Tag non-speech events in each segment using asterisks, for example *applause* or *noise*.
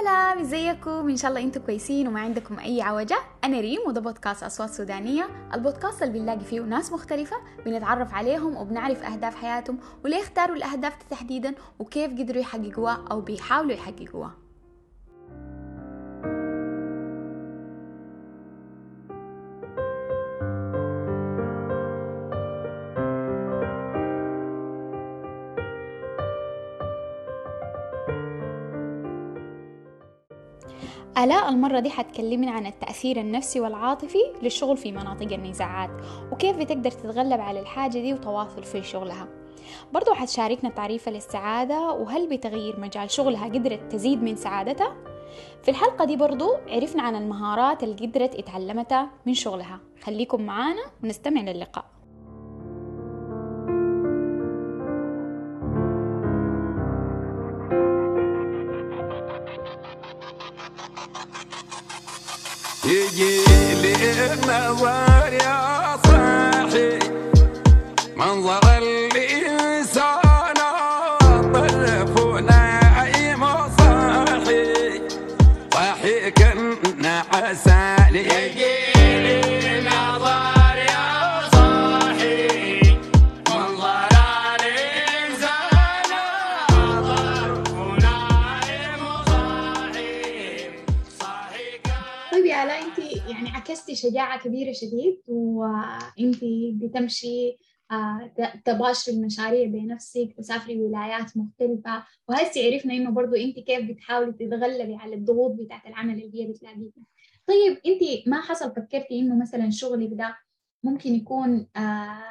سلام ازيكم؟ إن شاء الله أنتم كويسين وما عندكم أي عوجة. أنا ريم وده بودكاست أصوات سودانية. البودكاست اللي بنلاقي فيه ناس مختلفة بنتعرف عليهم وبنعرف أهداف حياتهم وليه اختاروا الأهداف تحديدا وكيف قدروا يحققوها أو بيحاولوا يحققوها. آلاء المرة دي حتكلمنا عن التأثير النفسي والعاطفي للشغل في مناطق النزاعات وكيف بتقدر تتغلب على الحاجة دي وتواصل في شغلها. برضو حتشاركنا تعريف للسعادة وهل بتغيير مجال شغلها قدرت تزيد من سعادتها؟ في الحلقة دي برضو عرفنا عن المهارات اللي قدرت اتعلمتها من شغلها. خليكم معانا ونستمع للقاء. النظر يا صاحي. منظر الإنسان طرف نايم صاحي صاحي كنا عسالي شجاعة كبيرة شديد وانت بتمشي آه، تباشري المشاريع بنفسك تسافري ولايات مختلفة. وهسي عرفنا إنه برضو انت كيف بتحاولي تتغلبي على الضغوط بتاعت العمل اللي هي بتلاقيها. طيب انت ما حصل فكرتي إنه مثلا شغلك ده ممكن يكون آه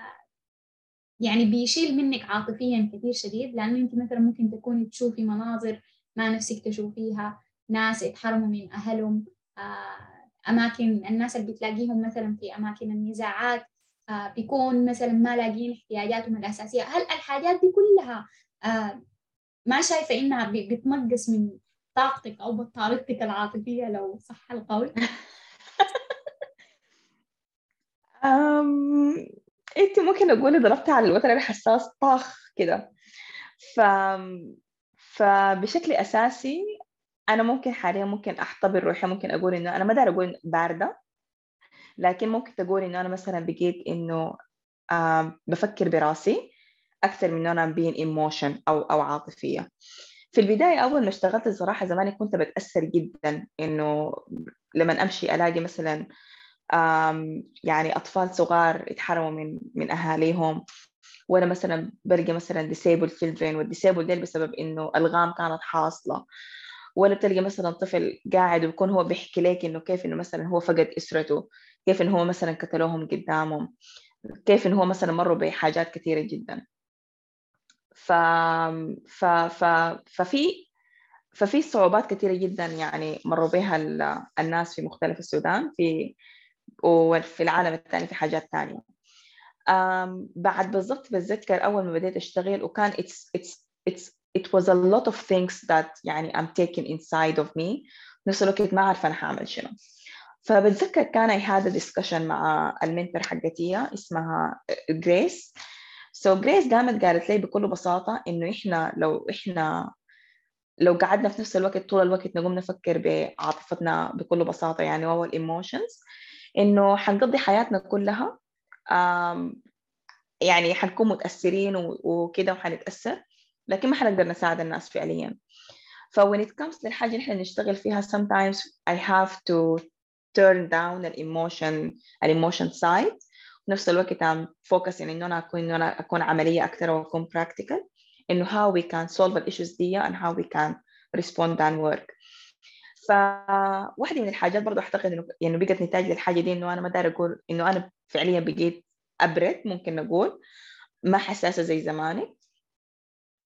يعني بيشيل منك عاطفيا كثير شديد؟ لأنه انت مثلا ممكن تكوني تشوفي مناظر ما نفسك تشوفيها ناس اتحرموا من أهلهم آه، أماكن الناس اللي بتلاقيهم مثلا في أماكن النزاعات آه، بيكون مثلا ما لاقيين احتياجاتهم الأساسية هل الحاجات دي كلها آه، ما شايفة إنها ب- بتنقص من طاقتك أو بطارتك العاطفية لو صح القول. *laughs* إنت ممكن اقولي ضربتي على الوتر الحساس طاخ كده ف... فبشكل أساسي أنا ممكن حاليا ممكن احتضر روحي ممكن أقول إنه أنا ما دار أقول باردة لكن ممكن تقول إنه أنا مثلا بقيت إنه آم، بفكر براسي أكثر من إنه أنا بين ايموشن أو أو عاطفية. في البداية أول ما اشتغلت الصراحة زمان كنت بتأثر جدا إنه لما أمشي ألاقي مثلا يعني أطفال صغار اتحرموا من من أهاليهم وأنا مثلا بلقى مثلا disabled children والديسيبل ديل بسبب إنه ألغام كانت حاصلة. ولا بتلقى مثلا طفل قاعد ويكون هو بيحكي لك إنه كيف إنه مثلا هو فقد أسرته كيف إنه هو مثلا قتلوهم قدامهم كيف إنه هو مثلا مروا بحاجات كثيرة جدا. ف... ف... ف... ففي ففي صعوبات كثيرة جدا يعني مروا بها ال- الناس في مختلف السودان في وفي العالم الثاني في حاجات ثانية. بعد بالضبط بتذكر أول ما بديت أشتغل وكان it's it's it was a lot of things that يعني I'm taking inside of me. نفس الوقت ما عارفة أنا حأعمل شنو. فبتذكر كان I had a discussion مع المنتور حقتي اسمها جريس so جريس قامت قالت لي بكل بساطة إنه إحنا لو إحنا لو قعدنا في نفس الوقت طول الوقت نقوم نفكر بعاطفتنا بكل بساطة يعني وهو ال emotions إنه حنقضي حياتنا كلها يعني حنكون متأثرين وكده وحنتأثر. لكن ما حنقدر نساعد الناس فعليا. ف when it comes للحاجة اللي إحنا نشتغل فيها sometimes I have to turn down ال emotion ال emotion side. في نفس الوقت I'm focusing إنه أنا أكون إنه أنا أكون عملية أكثر وأكون practical. إنه how we can solve the issues دي and how we can respond and work. فواحدة من الحاجات برضو أعتقد إنه يعني بقت نتاج للحاجة دي إنه أنا ما داير أقول إنه أنا فعليا بقيت أبرد ممكن نقول. ما حساسة زي زماني.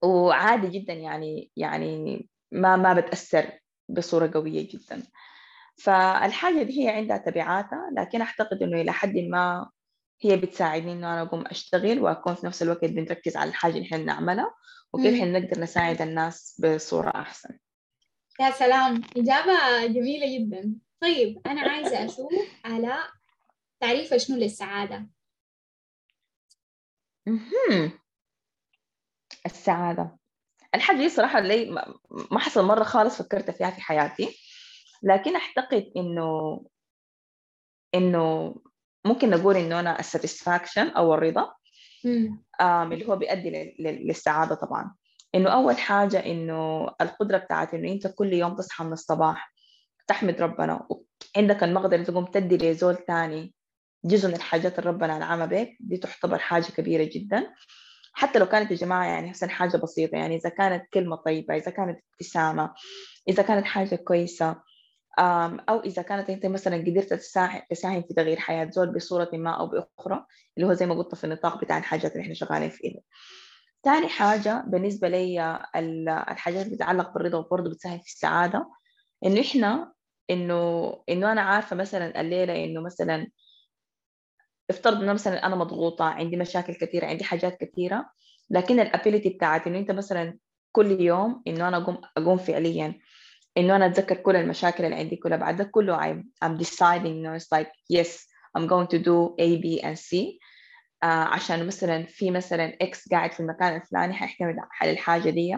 وعادي جدا يعني يعني ما ما بتأثر بصورة قوية جدا فالحاجة دي هي عندها تبعاتها لكن أعتقد إنه إلى حد ما هي بتساعدني إنه أنا أقوم أشتغل وأكون في نفس الوقت بنركز على الحاجة اللي إحنا بنعملها وكيف مم. إحنا نقدر نساعد الناس بصورة أحسن يا سلام إجابة جميلة جدا طيب أنا عايزة أشوف آلاء تعريف شنو للسعادة مهم. السعادة. الحاجة دي صراحة لي ما حصل مرة خالص فكرت فيها في حياتي لكن أعتقد إنه إنه ممكن نقول إنه أنا الساتسفاكشن أو الرضا اللي هو بيؤدي للسعادة طبعا. إنه أول حاجة إنه القدرة بتاعت إنه أنت كل يوم تصحى من الصباح تحمد ربنا وعندك المقدرة تقوم تدي لزول تاني جزء من الحاجات اللي ربنا أنعمها بك دي تعتبر حاجة كبيرة جدا. حتى لو كانت يا جماعة يعني حسن حاجة بسيطة يعني إذا كانت كلمة طيبة إذا كانت ابتسامة إذا كانت حاجة كويسة أو إذا كانت أنت مثلا قدرت تساهم في تغيير حياة زول بصورة ما أو بأخرى اللي هو زي ما قلت في النطاق بتاع الحاجات اللي إحنا شغالين فيها. ثاني حاجة بالنسبة لي الحاجات اللي بتتعلق بالرضا وبرضه بتساهم في السعادة إنه إحنا إنه إنه أنا عارفة مثلا الليلة إنه مثلا افترض إنه مثلا أنا مضغوطة عندي مشاكل كثيرة عندي حاجات كثيرة لكن الابيليتي بتاعت إنه أنت مثلا كل يوم إنه أنا أقوم أقوم فعليا إنه أنا أتذكر كل المشاكل اللي عندي كلها بعد كله I'm, I'm deciding إنه it's like yes I'm going to do A B and C. آه عشان مثلا في مثلا إكس قاعد في المكان الفلاني حيعتمد على الحاجة دي.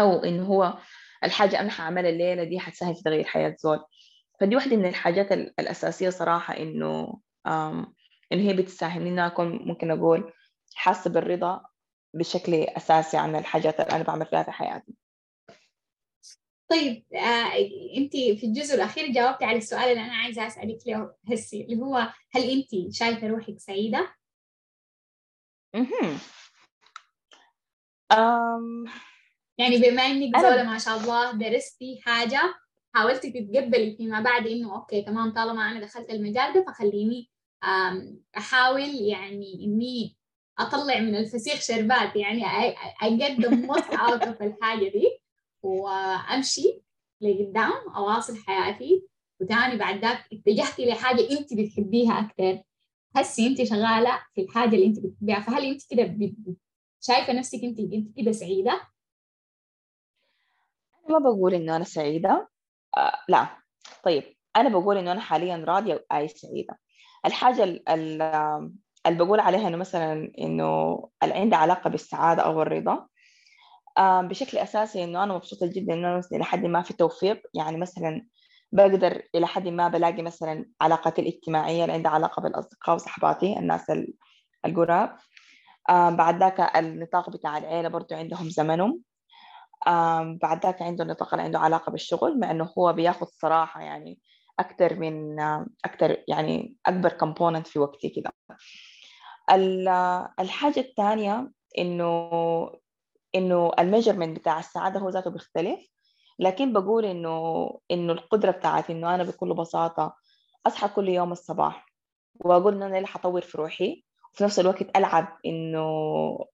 أو إنه هو الحاجة أنا حأعملها الليلة دي حتساهم في تغيير حياة زول. فدي واحدة من الحاجات الأساسية صراحة إنه إنه هي بتساهم. أكون ممكن أقول حاسة بالرضا بشكل أساسي عن الحاجات اللي أنا بعمل فيها في حياتي. طيب آه، أنت في الجزء الأخير جاوبتي على السؤال اللي أنا عايزة أسألك له هسي اللي هو هل أنت شايفة روحك سعيدة؟ أم... يعني بما إنك أنا... زولة ما شاء الله درستي حاجة حاولتي تتقبلي فيما بعد إنه أوكي تمام طالما أنا دخلت المجال ده فخليني أحاول يعني إني أطلع من الفسيخ شربات يعني أقدم متعه في *laughs* الحاجة دي وأمشي لقدام أواصل حياتي. وتاني بعد ذاك اتجهتي لحاجة انت بتحبيها أكثر هسي انت شغالة في الحاجة اللي انت بتحبيها فهل انت كده شايفة نفسك انت انت كده سعيدة؟ أنا ما بقول إنه أنا سعيدة. آه لا. طيب أنا بقول إنه أنا حاليا راضية وأي سعيدة. الحاجة اللي بقول عليها إنه مثلا إنه اللي عندها علاقة بالسعادة أو الرضا بشكل أساسي إنه أنا مبسوطة جدا أنا إلى حد ما في توفيق. يعني مثلا بقدر إلى حد ما بلاقي مثلا علاقاتي الاجتماعية اللي عندها علاقة بالأصدقاء وصحباتي الناس القراب. بعد ذاك النطاق بتاع العيلة برضو عندهم زمنهم. بعد ذاك عنده النطاق اللي عنده علاقة بالشغل مع إنه هو بياخذ صراحة يعني أكثر من أكثر يعني أكبر component في وقتي كده. الحاجة الثانية إنه إنه ال measurement بتاع السعادة هو ذاته بيختلف لكن بقول إنه إنه القدرة بتاعتي إنه أنا بكل بساطة أصحى كل يوم الصباح وأقول إنه أنا اللي حطور في روحي وفي نفس الوقت ألعب إنه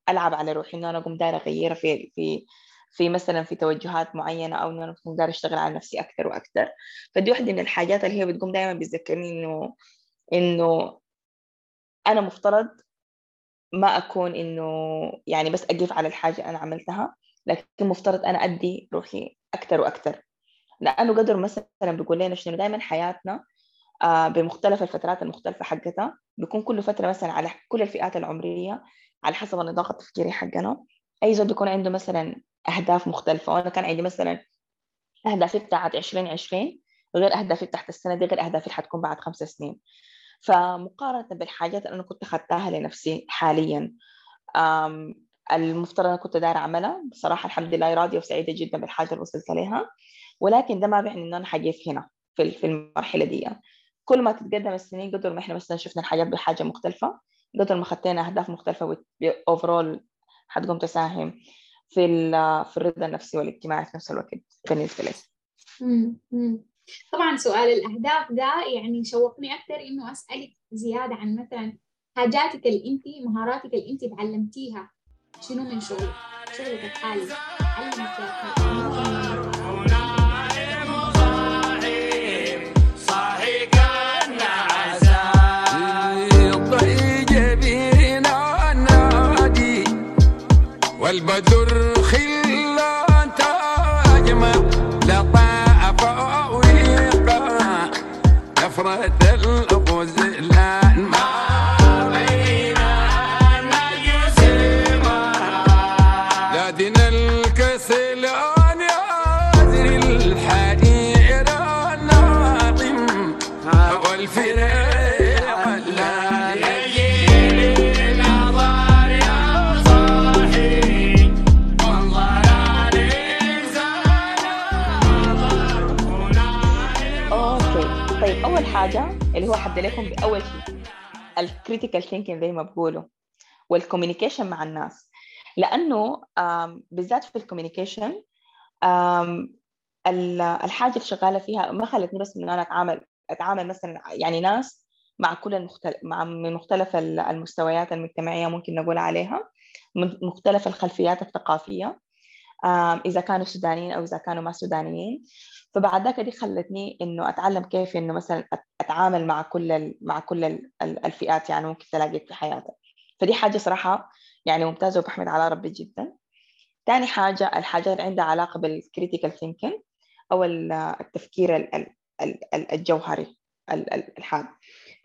ألعب على روحي إنه أنا أقوم دايرة أغيرها في في في مثلا في توجهات معينة أو إنه أنا دايره أشتغل على نفسي أكثر وأكثر فدي واحدة من الحاجات اللي هي بتقوم دائما بتذكرني إنه إنه أنا مفترض ما أكون إنه يعني بس أقف على الحاجة أنا عملتها لكن مفترض أنا أدي روحي أكثر وأكثر لأنه قدر مثلا بيقول لنا شنو دائما حياتنا آه، بمختلف الفترات المختلفة حقتها بيكون كل فترة مثلا على كل الفئات العمرية على حسب النطاق التفكيري حقنا. أي زول بيكون عنده مثلا أهداف مختلفة. وأنا كان عندي مثلا أهدافي بتاعت 2020 غير أهدافي تحت السنة دي غير أهدافي حتكون بعد خمس سنين. فمقارنة بالحاجات اللي أنا كنت أخذتها لنفسي حاليا المفترض أنا كنت دايرة أعملها. بصراحة الحمد لله راضية وسعيدة جدا بالحاجة اللي وصلت لها. ولكن ده ما بيعني انه أنا حقيف هنا في في المرحلة دي. كل ما تتقدم السنين قدر ما إحنا مثلا شفنا الحاجات بحاجة مختلفة قدر ما خطينا أهداف مختلفة اوفرول حتقوم تساهم في في الرضا النفسي والاجتماعي في نفس الوقت. بالنسبة لي. طبعا سؤال الأهداف ده يعني شوقني أكثر إنه أسألك زيادة عن مثلا حاجاتك اللي أنت مهاراتك اللي أنت تعلمتيها. شنو من شغلك؟ شغلك الحالي. علمك والبدر خلات أجمل لطاف ويقع نفرة. لكم بأول شيء. ال critical thinking زي ما بقولوا. وال communication مع الناس. لأنه آم، بالذات في ال communication الحاجة اللي شغالة فيها ما خلتني بس إنه أنا اتعامل أتعامل مثلا يعني ناس مع كل المختلف مع من مختلف ال- المستويات المجتمعية ممكن نقول عليها من مختلف الخلفيات الثقافية. آم، إذا كانوا سودانيين أو إذا كانوا ما سودانيين. فبعد ذاك دي خلتني إنه أتعلم كيف إنه مثلا أتعامل مع كل مع كل ال- ال- الفئات يعني ممكن تلاقيك في حياتك. فدي حاجة صراحة يعني ممتازة وبحمد على ربي جدا. ثاني حاجة الحاجات اللي عندها علاقة بال critical thinking أو ال- التفكير ال- ال- ال- ال- الجوهري ال- ال- الحاد.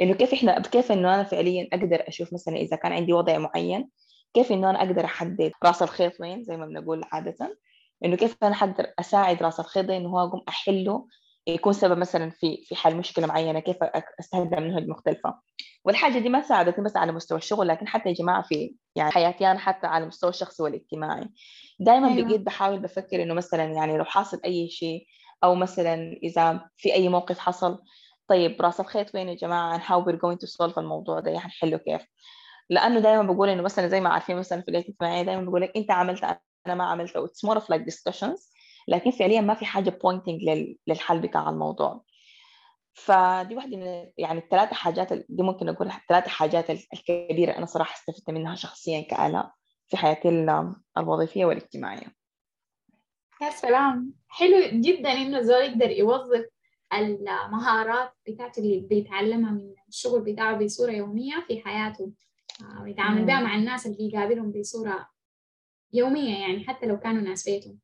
إنه كيف إحنا كيف إنه أنا فعليا أقدر أشوف مثلا إذا كان عندي وضع معين كيف إنه أنا أقدر أحدد رأس الخيط وين زي ما بنقول عادة؟ إنه كيف أنا حقدر أساعد رأس الخيط ده إنه هو أقوم أحله يكون سبب مثلا في في حل مشكلة معينة كيف أستخدم منهج مختلفه والحاجة دي ما ساعدتني بس على مستوى الشغل لكن حتى يا جماعة في يعني حياتي أنا حتى على المستوى الشخصي والاجتماعي. دائما أيوة. أيوة. بقيت بحاول بفكر إنه مثلا يعني لو حاصل أي شيء أو مثلا إذا في أي موقف حصل طيب رأس الخيط وين يا جماعة؟ and how we're going to solve الموضوع ده؟ حنحله كيف؟ لأنه دائما بقول إنه مثلا زي ما عارفين مثلا في الاجتماعيه دائما بقول لك أنت عملت أنا ما عملت it's more of like discussions لكن فعليا ما في حاجة لل- للحل بتاع الموضوع. فدي واحدة من يعني الثلاثه حاجات دي ممكن أقول الثلاثه حاجات ال- الكبيرة أنا صراحة استفدت منها شخصيا كآلاء في حياتي ال- الوظيفية والاجتماعية. يا سلام. حلو جدا إنه الزول يقدر يوظف المهارات بتاعته اللي بيتعلمها من الشغل بتاعه بصورة يومية في حياته. ويتعامل. بها مع الناس اللي بيقابلهم بصورة يومية يعني حتى لو كانوا ناس بيته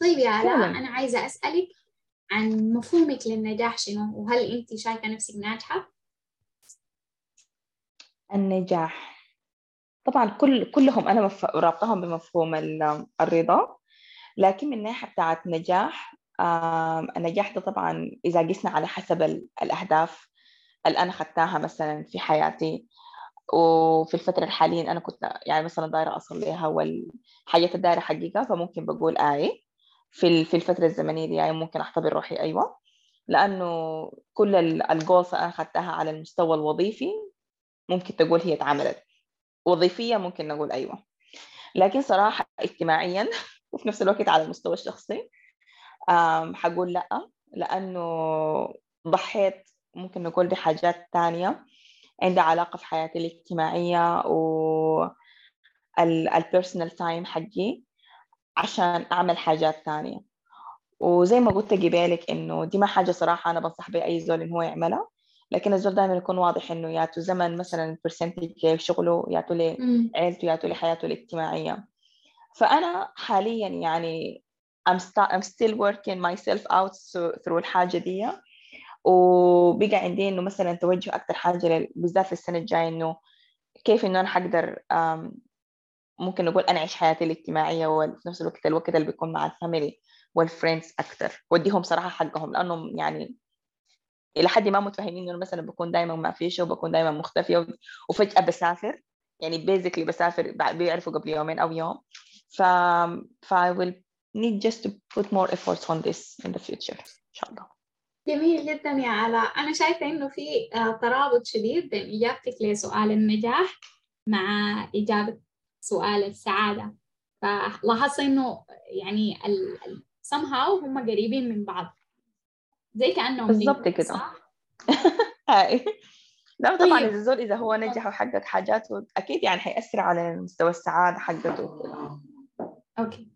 طيب يا آلاء فعلاً. أنا عايزة أسألك عن مفهومك للنجاح شنو وهل أنت شايفة نفسك ناجحة؟ النجاح طبعا كل كلهم أنا مف... رابطهم بمفهوم ال- الرضا لكن من الناحيه بتاعت نجاح آم، النجاح ده طبعا إذا قسنا على حسب ال- الأهداف اللي أنا خدتها مثلا في حياتي وفي الفترة الحالية أنا كنت يعني مثلا دايرة أصل لها والحاجات الدايرة حقيقة فممكن بقول آي. في في الفترة الزمنية دي يعني ممكن أعتبر روحي أيوة. لأنه كل الجولز أنا أخذتها على المستوى الوظيفي ممكن تقول هي اتعملت. وظيفيا ممكن نقول أيوة. لكن صراحة اجتماعيا *laughs* وفي نفس الوقت على المستوى الشخصي حقول لأ. لأنه ضحيت ممكن نقول بحاجات تانية. عندها علاقة في حياتي الاجتماعية و ال personal time حقي عشان أعمل حاجات تانية. وزي ما قلت قبالك إنه دي ما حاجة صراحة أنا بنصح بها أي زول إنه هو يعملها لكن الزول دائما يكون واضح إنه ياتو زمن مثلا percentage لشغله ياتو لعيلته ياتو لحياته الاجتماعية. فأنا حاليا يعني I'm, sta- I'm still working myself out through الحاجة دي. وبقى عندي إنه مثلا توجه أكتر حاجة لل- بالذات في السنة الجاية إنه كيف إنه أنا حقدر ممكن نقول أنعش حياتي الاجتماعية وفي نفس الوقت الوقت اللي بيكون مع ال family وال friends أكتر. وديهم صراحة حقهم لأنهم يعني إلى حد ما متفهمين إنه مثلا بكون دائما ما فيش وبكون دائما مختفية و- وفجأة بسافر. يعني بيزيكلي بسافر بيعرفوا قبل يومين أو يوم. ف ف I will need just to put more efforts on this in the future. إن شاء الله. جميل جدا يا علاء. أنا شايفة إنه في آه، ترابط شديد بين إجابتك لسؤال النجاح مع إجابة سؤال السعادة. فلاحظت إنه يعني ال... somehow هم قريبين من بعض. زي كأنهم بالضبط كده. *laughs* هاي. لا طبعا طيب. الزول إذا هو نجح وحقق حاجاته أكيد يعني حيأثر على مستوى السعادة حقته. أوكي.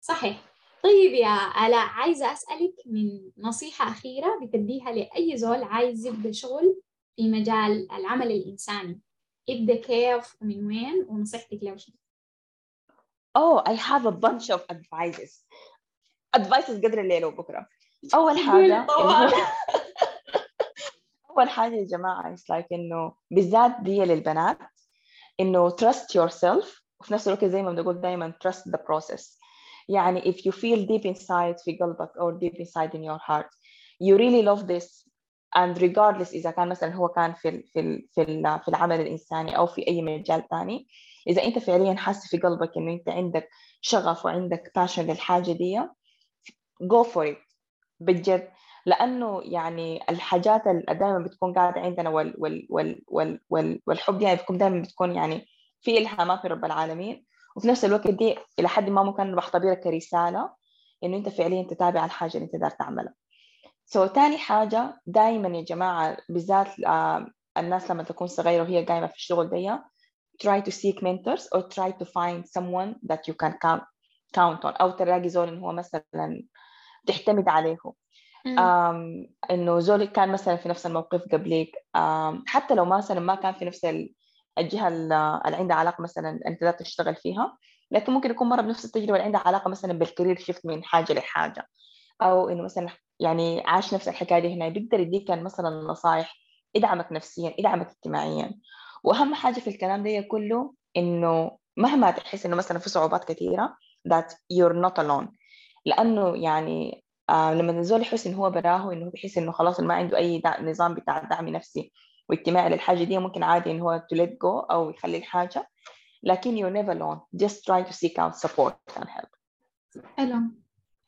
صحيح. طيب يا آلاء عايزة أسألك من نصيحة أخيرة بتديها لأي زول عايز يبدأ شغل في مجال العمل الإنساني. يبدأ كيف ومن وين ونصيحتك له شنو؟ Oh I have a bunch of advices. Advices قدر الليل وبكرة. أول *laughs* حاجة *laughs* أول حاجة يا جماعة it's like إنه بالذات دي للبنات إنه trust yourself وفي نفس الوقت زي ما بنقول دائما trust the process. يعني if you feel deep inside في قلبك or deep inside in your heart you really love this. And regardless إذا كان مثلا هو كان في في في, في العمل الإنساني أو في أي مجال ثاني إذا أنت فعليا حاسس في قلبك إنه أنت عندك شغف وعندك passion للحاجة دي go for it. بجد. لأنه يعني الحاجات اللي دائما بتكون قاعدة عندنا وال وال وال وال وال والحب يعني بتكون دائما بتكون يعني في إلهامات من رب العالمين. وفي نفس الوقت دي إلى حد ما ممكن بختبرها كرسالة إنه أنت فعليا تتابع الحاجة اللي أنت دار تعملها. سو so, تاني حاجة دائما يا جماعة بالذات uh, الناس لما تكون صغيرة وهي قايمة في الشغل دي try to seek mentors or try to find someone that you can count, count on. أو تلاقي زول إنه هو مثلا تعتمد عليه. um, إنه زول كان مثلا في نفس الموقف قبليك. um, حتى لو مثلا ما كان في نفس الجهة اللي عندها علاقة مثلا أنت لا تشتغل فيها لكن ممكن يكون مرة بنفس التجربة اللي عندها علاقة مثلا بالكارير شيفت من حاجة لحاجة. أو إنه مثلا يعني عاش نفس الحكاية دي هنا بيقدر يديك مثلا نصائح يدعمك نفسيا يدعمك اجتماعيا. وأهم حاجة في الكلام ده كله إنه مهما تحس إنه مثلا في صعوبات كثيره that you're not alone. لأنه يعني آه لما الزول يحس انه هو براه انه بيحس إنه خلاص ما عنده أي نظام بتاع دعم نفسي واجتماعي للحاجة دي ممكن عادي انه هو to let go أو يخلي الحاجة. لكن you're never alone just try to seek out support and help. حلو.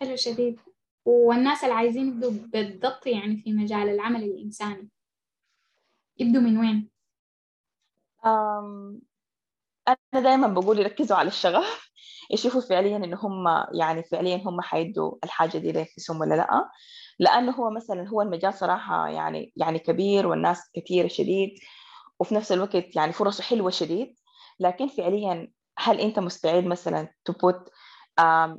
حلو شديد. والناس اللي عايزين يبدوا بالضبط يعني في مجال العمل الإنساني يبدوا من وين؟ um, أنا دائما بقول يركزوا على الشغف. يشوفوا فعليا إن هم يعني فعليا هم حيدوا الحاجة دي لنفسهم ولا لأ. لأنه هو مثلا هو المجال صراحة يعني يعني كبير والناس كثيرة شديد وفي نفس الوقت يعني فرصه حلوة شديد. لكن فعليا هل أنت مستعد مثلا put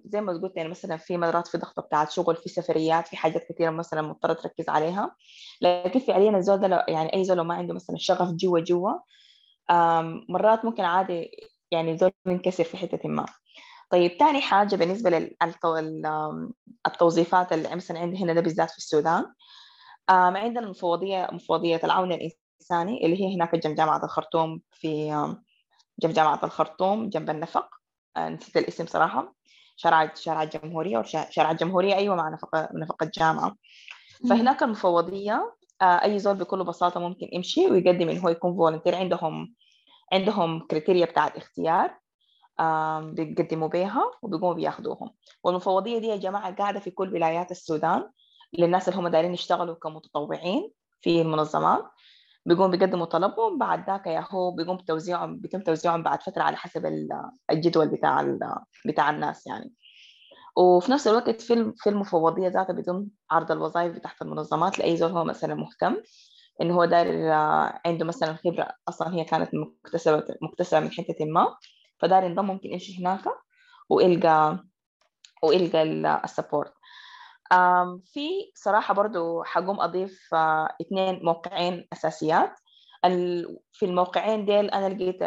زي ما قلت يعني مثلا في مرات في ضغطة بتاعت شغل في سفريات في حاجات كثيرة مثلا مضطرة تركز عليها. لكن فعليا الزول ده يعني أي زول ما عنده مثلا شغف جوا جوا مرات ممكن عادي يعني زول ينكسر في حتة ما. طيب تاني حاجة بالنسبة للتوظيفات اللي مثلا عندي هنا ده بالذات في السودان. عندنا مفوضية مفوضية العون الإنساني اللي هي هناك جنب جامعة الخرطوم في جنب جامعة الخرطوم جنب النفق. نسيت الاسم صراحة. شارع شارع الجمهورية أو شارع الجمهورية أيوة مع نفق نفق الجامعة فهناك المفوضية أي زول بكل بساطة ممكن يمشي ويقدم إنه هو يكون volunteer عندهم عندهم criteria بتاعت اختيار بيقدموا بيها وبيقوموا بياخدوهم. والمفوضية دي يا جماعة قاعدة في كل ولايات السودان للناس اللي هم دايرين يشتغلوا كمتطوعين في المنظمات. بيقوم بيقدموا طلبهم بعد ذاك يا هو بيقوم توزيعهم بيتم توزيعهم بعد فترة على حسب الجدول بتاع بتاع الناس يعني. وفي نفس الوقت في في المفوضية ذاتها بيتم عرض الوظائف تحت المنظمات لأي زول هو مثلا مهتم إنه هو داير عنده مثلا خبرة أصلا هي كانت مكتسبة مكتسبة من حتة ما. فداير ينضم ممكن يمشي هناك ويلقى ويلقى ال support. في صراحة برضو حقوم أضيف اثنين موقعين أساسيات. في الموقعين ديل أنا لقيت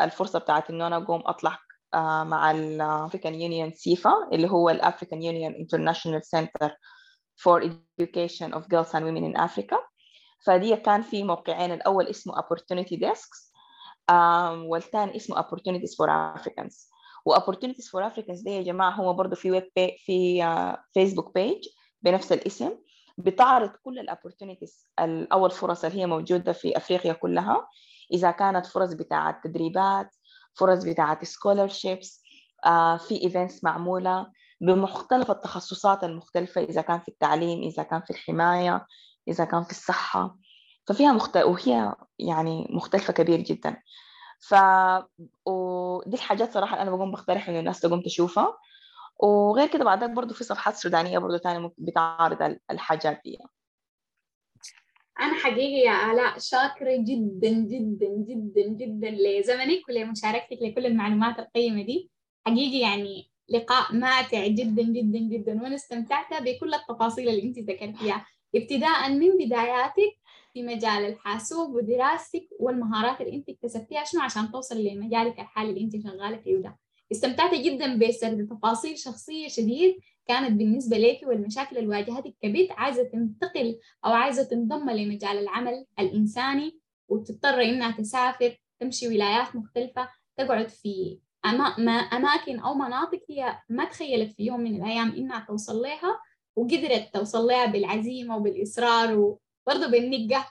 الفرصة بتاعت إنه أنا أقوم أطلع مع ال African Union CIEFFA اللي هو ال African Union International Center for Education of Girls and Women in Africa. فدي كان في موقعين الأول اسمه Opportunity Desks والثاني اسمه Opportunities for Africans. و opportunities for Africans دي يا جماعة هو برضه في ويب بي في Facebook page بنفس الاسم بتعرض كل ال opportunities أو الفرص اللي هي موجودة في أفريقيا كلها إذا كانت فرص بتاعة تدريبات فرص بتاعة scholarships في events معمولة بمختلف التخصصات المختلفة إذا كان في التعليم إذا كان في الحماية إذا كان في الصحة. ففيها مخت... وهي يعني مختلفة كبير جدا. ف ودي الحاجات صراحة أنا بقوم بقترح إنه الناس تقوم تشوفها. وغير كده بعدك برضو في صفحات سودانية برضو تانية بتعرض الحاجات دي. أنا حقيقي يا آلاء شاكرة جدا جدا جدا جدا لزمنك ولمشاركتك لكل المعلومات القيمة دي. حقيقي يعني لقاء ماتع جدا جدا جدا وأنا استمتعت بكل التفاصيل اللي أنت ذكرتيها. ابتداء من بداياتك في مجال الحاسوب ودراستك والمهارات اللي انت اكتسبتيها شنو عشان توصل لمجالك الحالي اللي انت شغالة فيه ده استمتعت جدا بسرد تفاصيل شخصية شديد كانت بالنسبة لك والمشاكل اللي واجهتك كبنت عايزة تنتقل أو عايزة تنضم لمجال العمل الإنساني وتضطر إنها تسافر تمشي ولايات مختلفة تقعد في أماكن أو مناطق هي ما تخيلت في يوم من الأيام إنها توصل لها وقدرت توصل لها بالعزيمة وبالإصرار وبرضه بالنقة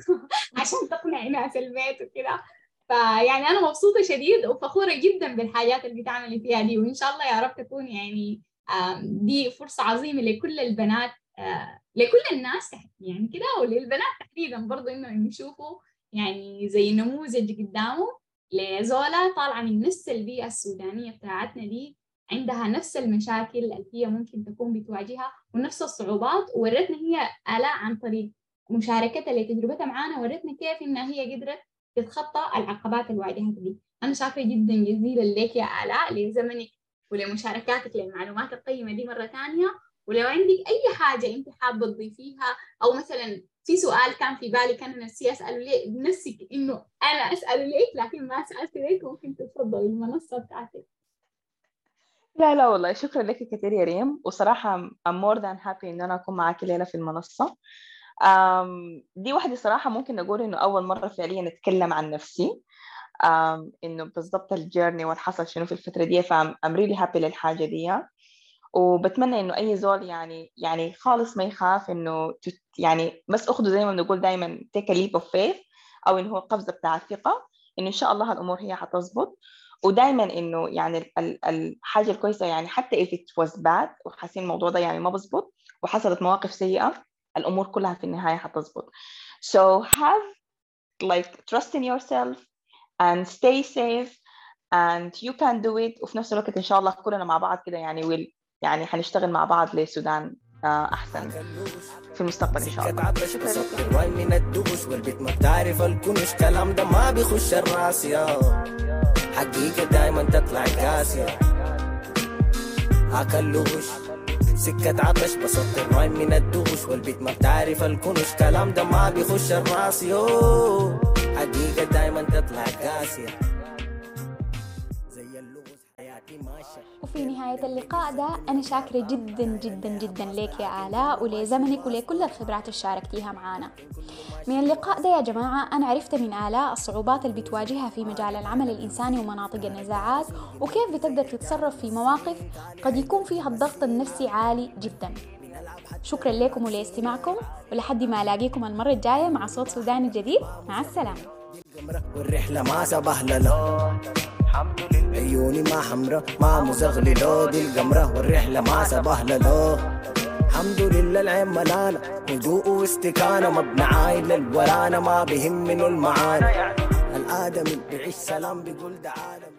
*laughs* عشان تقنع ناس البيت وكده. فيعني أنا مبسوطة شديد وفخورة جدا بالحاجات اللي بتعملي فيها دي. وإن شاء الله يا رب تكون يعني دي فرصة عظيمة لكل البنات آه، لكل الناس يعني كده وللبنات تحديدا برضه إنهم يشوفوا يعني زي نموذج قدامه لزولا طالعة من نفس البيئة السودانية بتاعتنا دي عندها نفس المشاكل اللي هي ممكن تكون بتواجهها ونفس الصعوبات وورتنا هي آلاء عن طريق مشاركتها لتجربتها معانا ورتنا كيف إنها هي قدرت تتخطى العقبات اللي واجهتها دي أنا شاكرة جدا جزيلا لك يا آلاء لزمنك ولمشاركاتك للمعلومات القيمة دي مرة ثانية. ولو عندك أي حاجة أنت حابة تضيفيها أو مثلا في سؤال كان في بالي كان نفسي أسأله ليه بنفسك إنه أنا أسأله ليك لكن ما سألت ليك ممكن تتفضلي المنصة بتاعتك. لا لا والله شكرا لك كثير يا ريم. وصراحة I'm more than happy إن أنا أكون معاكي ليلة في المنصة. دي واحدة صراحة ممكن أقول إنه أول مرة فعليا أتكلم عن نفسي. إنه بالضبط الجيرني والحصل شنو في الفترة دي فأم really happy للحاجة دي. وبتمنى إنه أي زول يعني يعني خالص ما يخاف إنه يعني بس أخده زي ما بنقول دايما a leap of faith أو إنه هو قفزة بتاع الثقة إنه إن شاء الله الأمور هي حتظبط. ودايما إنه يعني ال- ال- الحاجة الكويسة يعني حتى if it was bad وحاسين الموضوع ده يعني ما بظبط وحصلت مواقف سيئة. الأمور كلها في النهاية حتظبط so have like trust in yourself and stay safe and you can do it. وفي نفس الوقت إن شاء الله كلنا مع بعض كده يعني we'll يعني حنشتغل مع بعض لسودان آه، أحسن في المستقبل إن شاء الله. من والبيت ما بتعرف الكنوش كلام ده ما بيخش الراس يا. حقيقة دايما تطلع قاسية. هاكلوش سكة عطش بصوت الواي من الدوش والبيت ما بتعرف الكنوش. كلام ده ما بيخش الرأس يو. حقيقة دايما تطلع قاسية. وفي نهاية اللقاء ده أنا شاكرة جدا جدا جدا ليك يا آلاء ولزمنك ولكل الخبرات اللي شاركتيها معانا. من اللقاء ده يا جماعة أنا عرفت من آلاء الصعوبات اللي بتواجهها في مجال العمل الإنساني ومناطق النزاعات وكيف بتقدر تتصرف في مواقف قد يكون فيها الضغط النفسي عالي جدا. شكرا لكم ولإستماعكم ولحد ما ألاقيكم المرة الجاية مع صوت سوداني جديد. مع السلامة. القمرة والرحلة ما سبهللة عيوني ما حمرة ما مزغللة دي القمرة والرحلة ما سبهللة الحمد لله العين ملانة هدوء واستكانة مبنى عايل للورانا ما بهم منه المعاني. الآدمي بعيش سلام بيقول ده عالمي